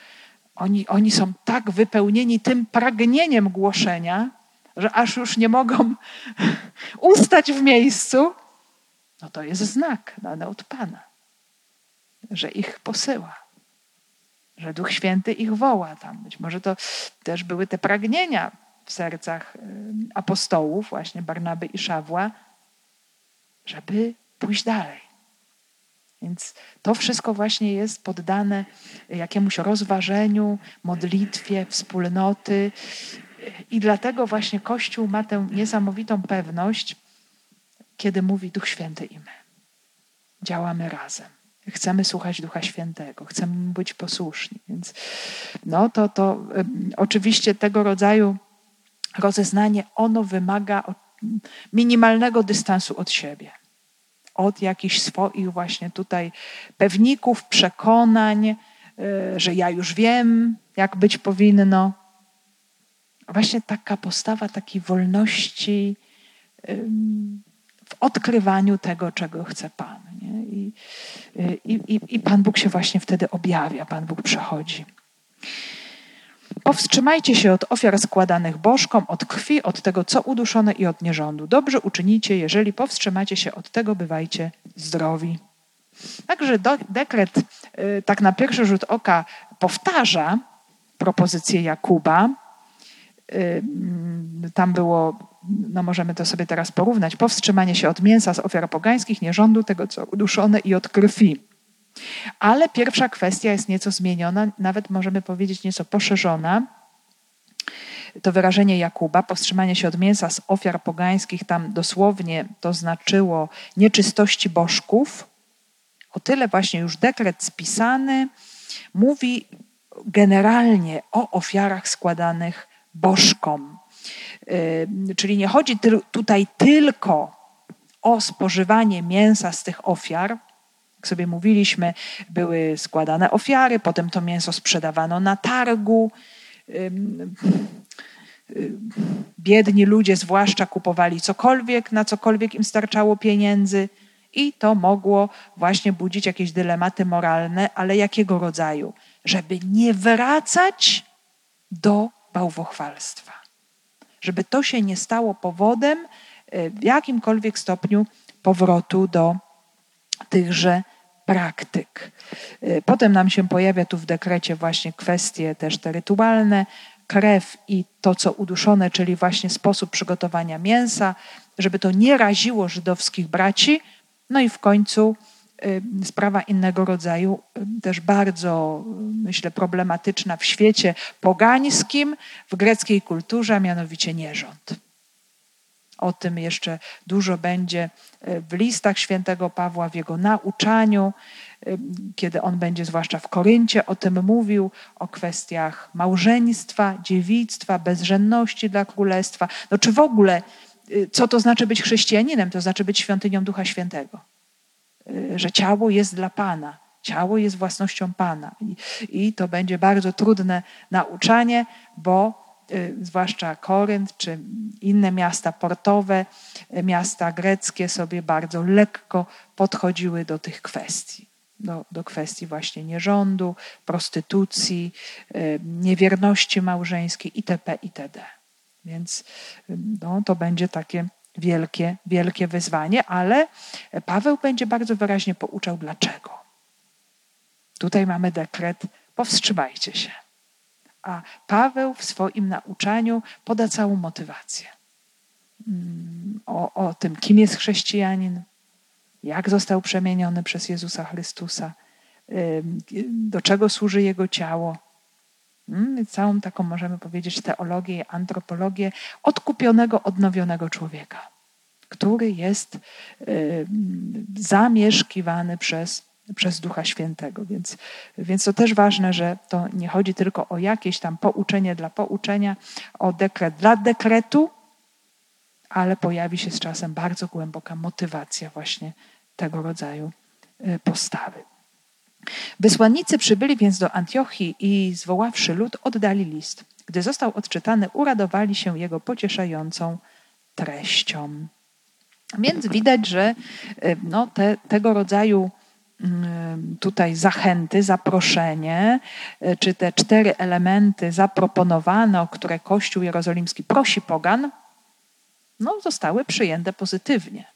oni, oni są tak wypełnieni tym pragnieniem głoszenia, że aż już nie mogą ustać w miejscu, no to jest znak dany od Pana, że ich posyła, że Duch Święty ich woła tam. Być może to też były te pragnienia w sercach apostołów, właśnie Barnaby i Szawła, żeby pójść dalej. Więc to wszystko właśnie jest poddane jakiemuś rozważeniu, modlitwie, wspólnoty. I dlatego właśnie Kościół ma tę niesamowitą pewność, kiedy mówi Duch Święty i my. Działamy razem. Chcemy słuchać Ducha Świętego, chcemy być posłuszni. Więc no to, to oczywiście tego rodzaju rozeznanie, ono wymaga minimalnego dystansu od siebie. Od jakichś swoich właśnie tutaj pewników, przekonań, e, że ja już wiem, jak być powinno. Właśnie taka postawa takiej wolności w odkrywaniu tego, czego chce Pan. I, i, I Pan Bóg się właśnie wtedy objawia, Pan Bóg przechodzi. Powstrzymajcie się od ofiar składanych bożkom, od krwi, od tego, co uduszone i od nierządu. Dobrze uczynicie, jeżeli powstrzymacie się od tego, bywajcie zdrowi. Także do, dekret y, tak na pierwszy rzut oka powtarza propozycję Jakuba. Y, tam było, no możemy to sobie teraz porównać, powstrzymanie się od mięsa z ofiar pogańskich, nierządu, tego, co uduszone i od krwi. Ale pierwsza kwestia jest nieco zmieniona, nawet możemy powiedzieć nieco poszerzona. To wyrażenie Jakuba, powstrzymanie się od mięsa z ofiar pogańskich, tam dosłownie to znaczyło nieczystości bożków. O tyle właśnie już dekret spisany mówi generalnie o ofiarach składanych bożkom. Czyli nie chodzi tutaj tylko o spożywanie mięsa z tych ofiar, jak sobie mówiliśmy, były składane ofiary, potem to mięso sprzedawano na targu. Biedni ludzie zwłaszcza kupowali cokolwiek, na cokolwiek im starczało pieniędzy. I to mogło właśnie budzić jakieś dylematy moralne, ale jakiego rodzaju? Żeby nie wracać do bałwochwalstwa. Żeby to się nie stało powodem e, w jakimkolwiek stopniu powrotu do tychże praktyk. Y, potem nam się pojawia tu w dekrecie właśnie kwestie też te rytualne, krew i to, co uduszone, czyli właśnie sposób przygotowania mięsa, żeby to nie raziło żydowskich braci. No i w końcu y, sprawa innego rodzaju, y, też bardzo, myślę, problematyczna w świecie pogańskim, w greckiej kulturze, a mianowicie nierząd. O tym jeszcze dużo będzie w listach świętego Pawła, w jego nauczaniu, kiedy on będzie zwłaszcza w Koryncie o tym mówił, o kwestiach małżeństwa, dziewictwa, bezżenności dla królestwa. No czy w ogóle, co to znaczy być chrześcijaninem? To znaczy być świątynią Ducha Świętego. Że ciało jest dla Pana, ciało jest własnością Pana. I, i to będzie bardzo trudne nauczanie, bo Y, zwłaszcza Korynt czy inne miasta portowe, y, miasta greckie sobie bardzo lekko podchodziły do tych kwestii. Do, do kwestii właśnie nierządu, prostytucji, y, niewierności małżeńskiej itp. itd. Więc no, to będzie takie wielkie, wielkie wyzwanie, ale Paweł będzie bardzo wyraźnie pouczał dlaczego. Tutaj mamy dekret, powstrzymajcie się. A Paweł w swoim nauczaniu poda całą motywację mm, o, o tym, kim jest chrześcijanin, jak został przemieniony przez Jezusa Chrystusa, do czego służy Jego ciało. Mm, całą taką, możemy powiedzieć, teologię, antropologię odkupionego, odnowionego człowieka, który jest zamieszkiwany przez przez Ducha Świętego. Więc, więc to też ważne, że to nie chodzi tylko o jakieś tam pouczenie dla pouczenia, o dekret dla dekretu, ale pojawi się z czasem bardzo głęboka motywacja właśnie tego rodzaju y, postawy. Wysłannicy przybyli więc do Antiochii i zwoławszy lud, oddali list. Gdy został odczytany, uradowali się jego pocieszającą treścią. Więc widać, że y, no, te, tego rodzaju mm, tutaj zachęty, zaproszenie, y, czy te cztery elementy zaproponowane, o które Kościół Jerozolimski prosi pogan, no, zostały przyjęte pozytywnie.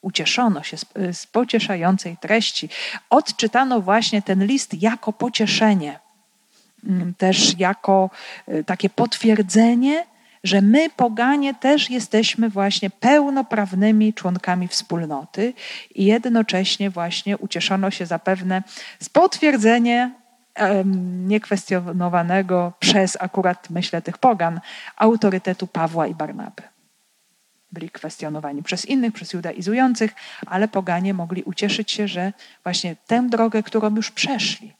Ucieszono się z, z pocieszającej treści. Odczytano właśnie ten list jako pocieszenie, mm, też jako y, takie potwierdzenie, że my, poganie, też jesteśmy właśnie pełnoprawnymi członkami wspólnoty i jednocześnie właśnie ucieszono się zapewne z potwierdzenia niekwestionowanego przez akurat, myślę, tych pogan, autorytetu Pawła i Barnaby. Byli kwestionowani przez innych, przez judaizujących, ale poganie mogli ucieszyć się, że właśnie tę drogę, którą już przeszli,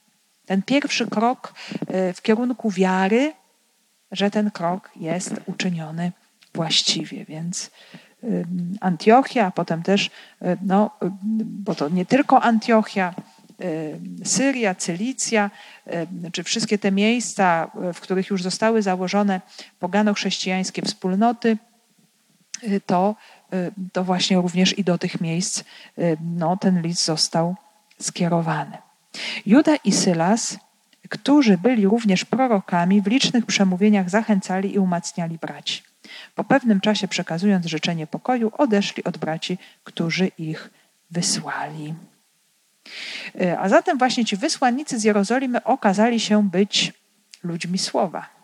ten pierwszy krok e, w kierunku wiary, że ten krok jest uczyniony właściwie. Więc Antiochia, a potem też, e, no, bo to nie tylko Antiochia, Syria, Cylicja, czy wszystkie te miejsca, w których już zostały założone pogano-chrześcijańskie wspólnoty, to, y, to właśnie również i do tych miejsc no, ten list został skierowany. Juda i Sylas którzy byli również prorokami, w licznych przemówieniach zachęcali i umacniali braci. Po pewnym czasie, przekazując życzenie pokoju, odeszli od braci, którzy ich wysłali. A zatem właśnie ci wysłannicy z Jerozolimy okazali się być ludźmi słowa.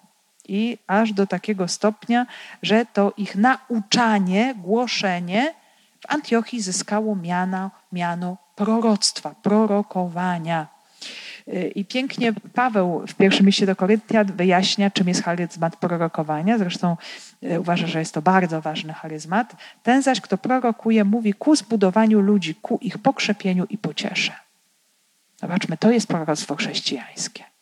I aż do takiego stopnia, że to ich nauczanie, głoszenie w Antiochii zyskało miano, miano proroctwa, prorokowania. I pięknie Paweł w pierwszym liście do Koryntian wyjaśnia, czym jest charyzmat prorokowania. Zresztą e, uważa, że jest to bardzo ważny charyzmat. Ten zaś, kto prorokuje, mówi ku zbudowaniu ludzi, ku ich pokrzepieniu i pociesze. Zobaczmy, to jest proroctwo chrześcijańskie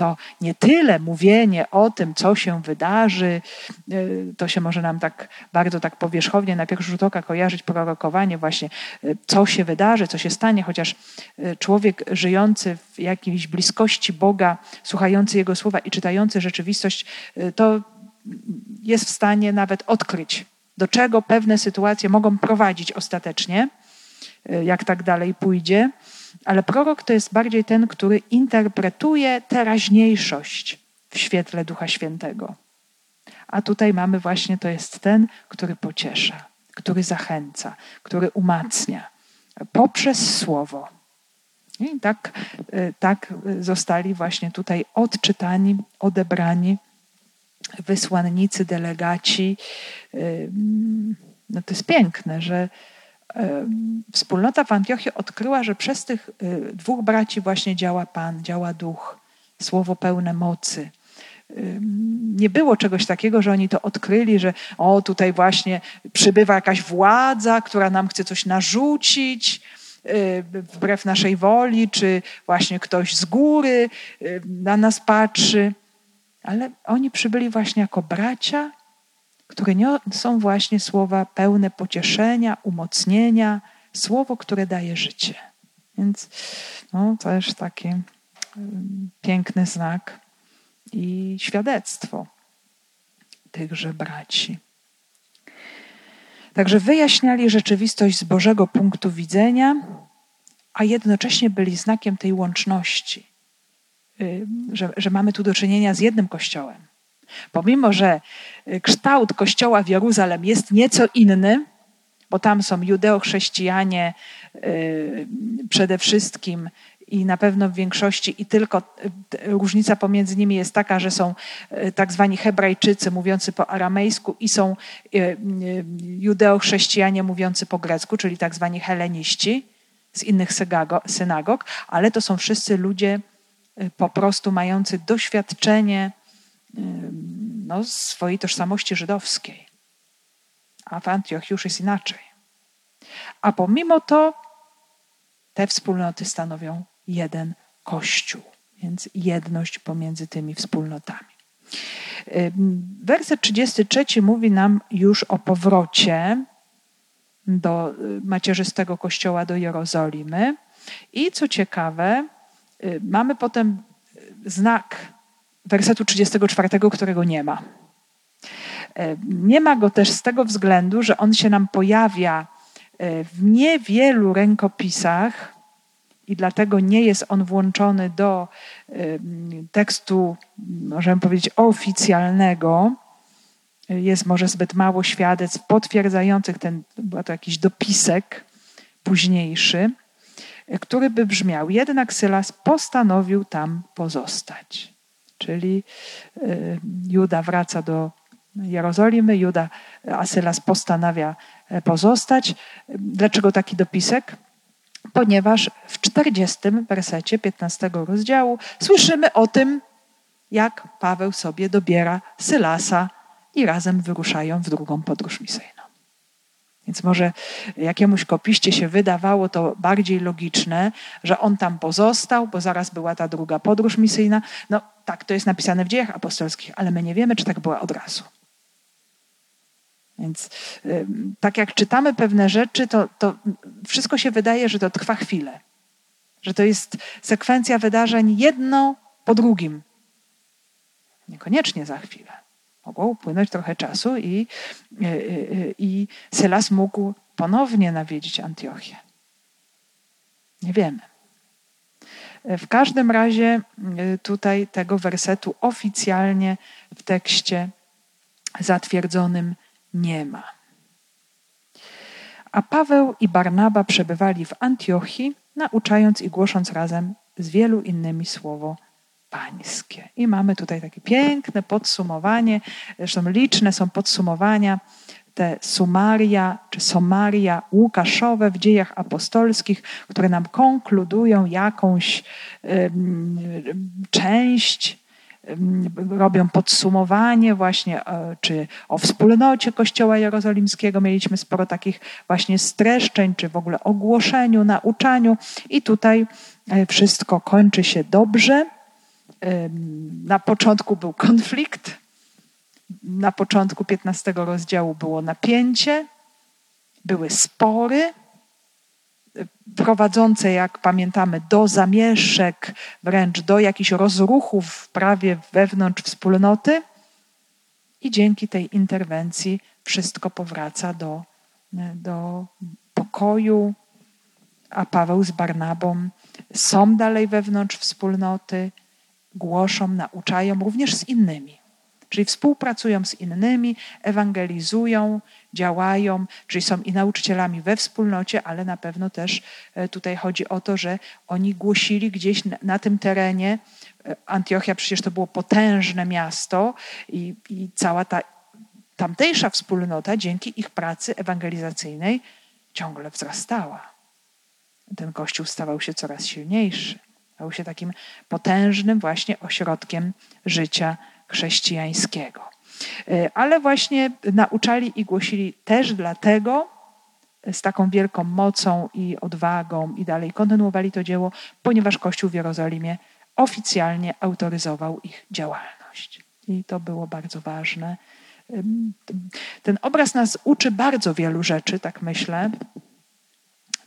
to nie tyle mówienie o tym, co się wydarzy, y, to się może nam tak bardzo tak powierzchownie na pierwszy rzut oka kojarzyć prorokowanie właśnie, y, co się wydarzy, co się stanie, chociaż y, człowiek żyjący w jakiejś bliskości Boga, słuchający Jego słowa i czytający rzeczywistość, to jest w stanie nawet odkryć, do czego pewne sytuacje mogą prowadzić ostatecznie, jak tak dalej pójdzie. Ale prorok to jest bardziej ten, który interpretuje teraźniejszość w świetle Ducha Świętego. A tutaj mamy właśnie, to jest ten, który pociesza, który zachęca, który umacnia poprzez słowo. I tak, y, tak zostali właśnie tutaj odczytani, odebrani wysłannicy, delegaci. Y, no to jest piękne, że wspólnota w Antiochii odkryła, że przez tych y, dwóch braci właśnie działa Pan, działa Duch, słowo pełne mocy. Nie było czegoś takiego, że oni to odkryli, że o, tutaj właśnie przybywa jakaś władza, która nam chce coś narzucić y, wbrew naszej woli, czy właśnie ktoś z góry y, na nas patrzy. Ale oni przybyli właśnie jako bracia, które są właśnie słowa pełne pocieszenia, umocnienia, słowo, które daje życie. Więc no, też taki piękny znak i świadectwo tychże braci. Także wyjaśniali rzeczywistość z Bożego punktu widzenia, a jednocześnie byli znakiem tej łączności, że, że mamy tu do czynienia z jednym Kościołem Pomimo, że y, kształt kościoła w Jeruzalem jest nieco inny, bo tam są judeochrześcijanie y, przede wszystkim i na pewno w większości, i tylko y, różnica pomiędzy nimi jest taka, że są tak zwani Hebrajczycy mówiący po aramejsku i są judeochrześcijanie mówiący po grecku, czyli tak zwani heleniści z innych synagog, ale to są wszyscy ludzie po prostu mający doświadczenie no, swojej tożsamości żydowskiej. A w Antioch już jest inaczej. A pomimo to te wspólnoty stanowią jeden Kościół, więc jedność pomiędzy tymi wspólnotami. Werset 33 mówi nam już o powrocie do y, macierzystego kościoła do Jerozolimy. I co ciekawe, y, mamy potem znak wersetu 34, którego nie ma. E, nie ma go też z tego względu, że on się nam pojawia e, w niewielu rękopisach i dlatego nie jest on włączony do e, tekstu, możemy powiedzieć, oficjalnego. Jest może zbyt mało świadectw potwierdzających ten, był to jakiś dopisek późniejszy, który by brzmiał: Jednak Sylas postanowił tam pozostać. Czyli Juda wraca do Jerozolimy. Juda Asylas postanawia e, pozostać. Dlaczego taki dopisek? Ponieważ w 40 wersecie 15 rozdziału słyszymy o tym, jak Paweł sobie dobiera Sylasa i razem wyruszają w drugą podróż misyjną. Więc może jakiemuś kopiście się wydawało to bardziej logiczne, że on tam pozostał, bo zaraz była ta druga podróż misyjna. No tak, to jest napisane w dziejach apostolskich, ale my nie wiemy, czy tak była od razu. Więc tak jak czytamy pewne rzeczy, to, to wszystko się wydaje, że to trwa chwilę. Że to jest sekwencja wydarzeń jedno po drugim. Niekoniecznie za chwilę. Mogło upłynąć trochę czasu i, i, e, e, i Sylas mógł ponownie nawiedzić Antiochię. Nie wiemy. W każdym razie e, tutaj tego wersetu oficjalnie w tekście zatwierdzonym nie ma. A Paweł i Barnaba przebywali w Antiochii, nauczając i głosząc razem z wielu innymi słowo pańskie. I mamy tutaj takie piękne podsumowanie, zresztą liczne są podsumowania, te sumaria czy somaria łukaszowe w dziejach apostolskich, które nam konkludują jakąś część robią podsumowanie właśnie e, czy o wspólnocie Kościoła Jerozolimskiego. Mieliśmy sporo takich właśnie streszczeń, czy w ogóle ogłoszeniu, nauczaniu i tutaj e, wszystko kończy się dobrze. Na początku był konflikt, na początku 15 rozdziału było napięcie, były spory, prowadzące, jak pamiętamy, do zamieszek, wręcz do jakichś rozruchów prawie wewnątrz wspólnoty. I dzięki tej interwencji wszystko powraca do, do pokoju, a Paweł z Barnabą są dalej wewnątrz wspólnoty, głoszą, nauczają również z innymi. Czyli współpracują z innymi, ewangelizują, działają, czyli są i nauczycielami we wspólnocie, ale na pewno też e, tutaj chodzi o to, że oni głosili gdzieś na, na tym terenie. E, Antiochia przecież to było potężne miasto i, i cała ta tamtejsza wspólnota dzięki ich pracy ewangelizacyjnej ciągle wzrastała. Ten kościół stawał się coraz silniejszy. Stał się takim potężnym właśnie ośrodkiem życia chrześcijańskiego. E, ale właśnie nauczali i głosili też dlatego, e, z taką wielką mocą i odwagą i dalej kontynuowali to dzieło, ponieważ Kościół w Jerozolimie oficjalnie autoryzował ich działalność. I to było bardzo ważne. Ten obraz nas uczy bardzo wielu rzeczy, tak myślę.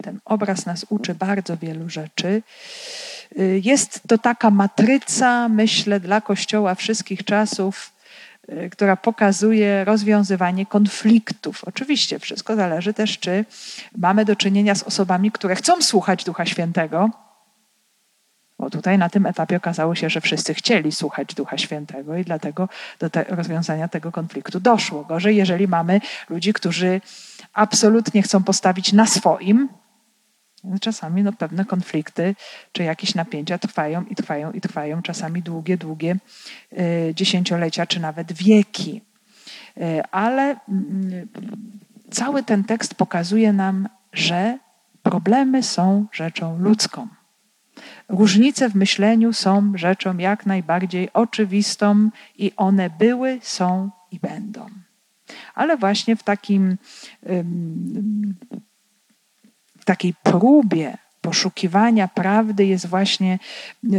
Ten obraz nas uczy bardzo wielu rzeczy. Y, jest to taka matryca, myślę, dla Kościoła wszystkich czasów, y, która pokazuje rozwiązywanie konfliktów. Oczywiście wszystko zależy też, czy mamy do czynienia z osobami, które chcą słuchać Ducha Świętego, bo tutaj na tym etapie okazało się, że wszyscy chcieli słuchać Ducha Świętego i dlatego do te rozwiązania tego konfliktu doszło. Gorzej, jeżeli mamy ludzi, którzy absolutnie chcą postawić na swoim, Czasami no, pewne konflikty czy jakieś napięcia trwają i trwają i trwają, czasami długie, długie y, dziesięciolecia czy nawet wieki. Y, ale y, cały ten tekst pokazuje nam, że problemy są rzeczą ludzką. Różnice w myśleniu są rzeczą jak najbardziej oczywistą i one były, są i będą. Ale właśnie w takim takiej próbie poszukiwania prawdy jest właśnie,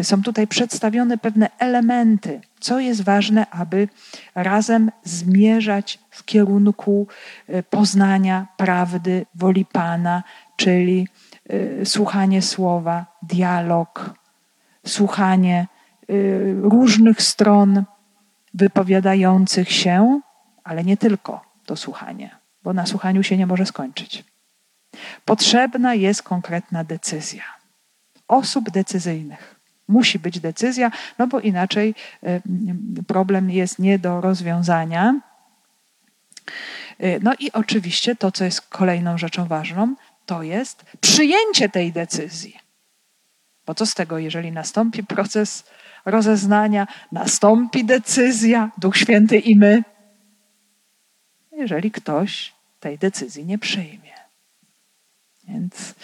są tutaj przedstawione pewne elementy, co jest ważne, aby razem zmierzać w kierunku e, poznania prawdy woli Pana, czyli e, słuchanie słowa, dialog, słuchanie e, różnych stron wypowiadających się, ale nie tylko to słuchanie, bo na słuchaniu się nie może skończyć. Potrzebna jest konkretna decyzja. Osób decyzyjnych. Musi być decyzja, no bo inaczej e, problem jest nie do rozwiązania. E, no i oczywiście to, co jest kolejną rzeczą ważną, to jest przyjęcie tej decyzji. Bo co z tego, jeżeli nastąpi proces rozeznania, nastąpi decyzja, Duch Święty i my, jeżeli ktoś tej decyzji nie przyjmie. Więc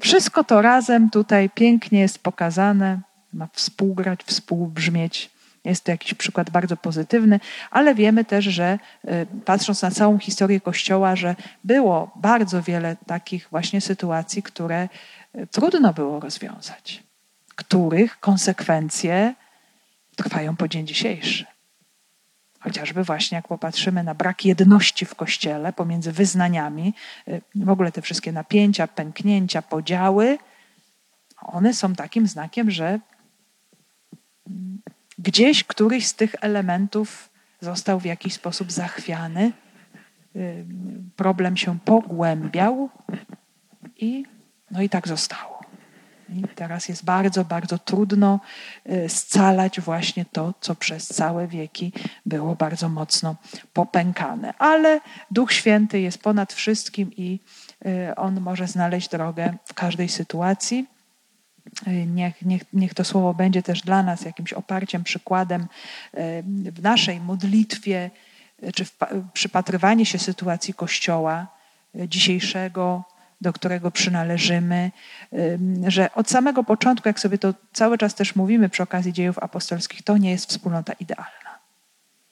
wszystko to razem tutaj pięknie jest pokazane, ma współgrać, współbrzmieć. Jest to jakiś przykład bardzo pozytywny, ale wiemy też, że y, patrząc na całą historię Kościoła, że było bardzo wiele takich właśnie sytuacji, które y, trudno było rozwiązać, których konsekwencje trwają po dzień dzisiejszy. Chociażby właśnie jak popatrzymy na brak jedności w Kościele pomiędzy wyznaniami, y, w ogóle te wszystkie napięcia, pęknięcia, podziały, one są takim znakiem, że gdzieś któryś z tych elementów został w jakiś sposób zachwiany, y, problem się pogłębiał i, no i tak zostało. Teraz jest bardzo, bardzo trudno y, scalać właśnie to, co przez całe wieki było bardzo mocno popękane. Ale Duch Święty jest ponad wszystkim i y, on może znaleźć drogę w każdej sytuacji. Y, niech, niech, niech to słowo będzie też dla nas jakimś oparciem, przykładem w naszej modlitwie, czy w przypatrywaniu się sytuacji Kościoła dzisiejszego, do którego przynależymy, że od samego początku, jak sobie to cały czas też mówimy przy okazji dziejów apostolskich, to nie jest wspólnota idealna.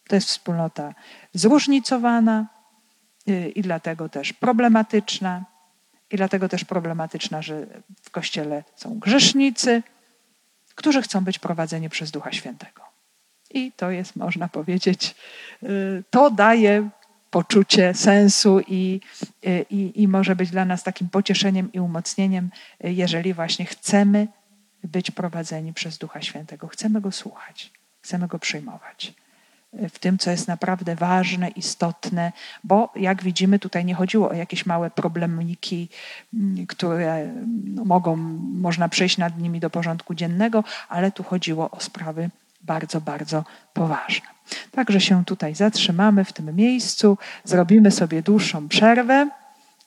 To jest wspólnota zróżnicowana y, i dlatego też problematyczna, i dlatego też problematyczna, że w kościele są grzesznicy, którzy chcą być prowadzeni przez Ducha Świętego. I to jest, można powiedzieć, y, to daje poczucie sensu i, i, i może być dla nas takim pocieszeniem i umocnieniem, jeżeli właśnie chcemy być prowadzeni przez Ducha Świętego. Chcemy Go słuchać, chcemy Go przyjmować w tym, co jest naprawdę ważne, istotne, bo jak widzimy, tutaj nie chodziło o jakieś małe problemniki, które no, mogą, można przejść nad nimi do porządku dziennego, ale tu chodziło o sprawy bardzo, bardzo poważne. Także się tutaj zatrzymamy w tym miejscu, zrobimy sobie dłuższą przerwę,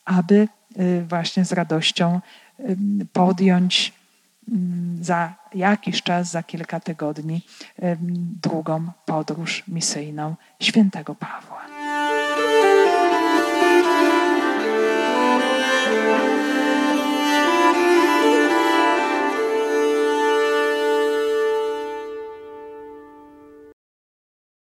aby y, właśnie z radością y, podjąć mm, za jakiś czas, za kilka tygodni, y, drugą podróż misyjną świętego Pawła.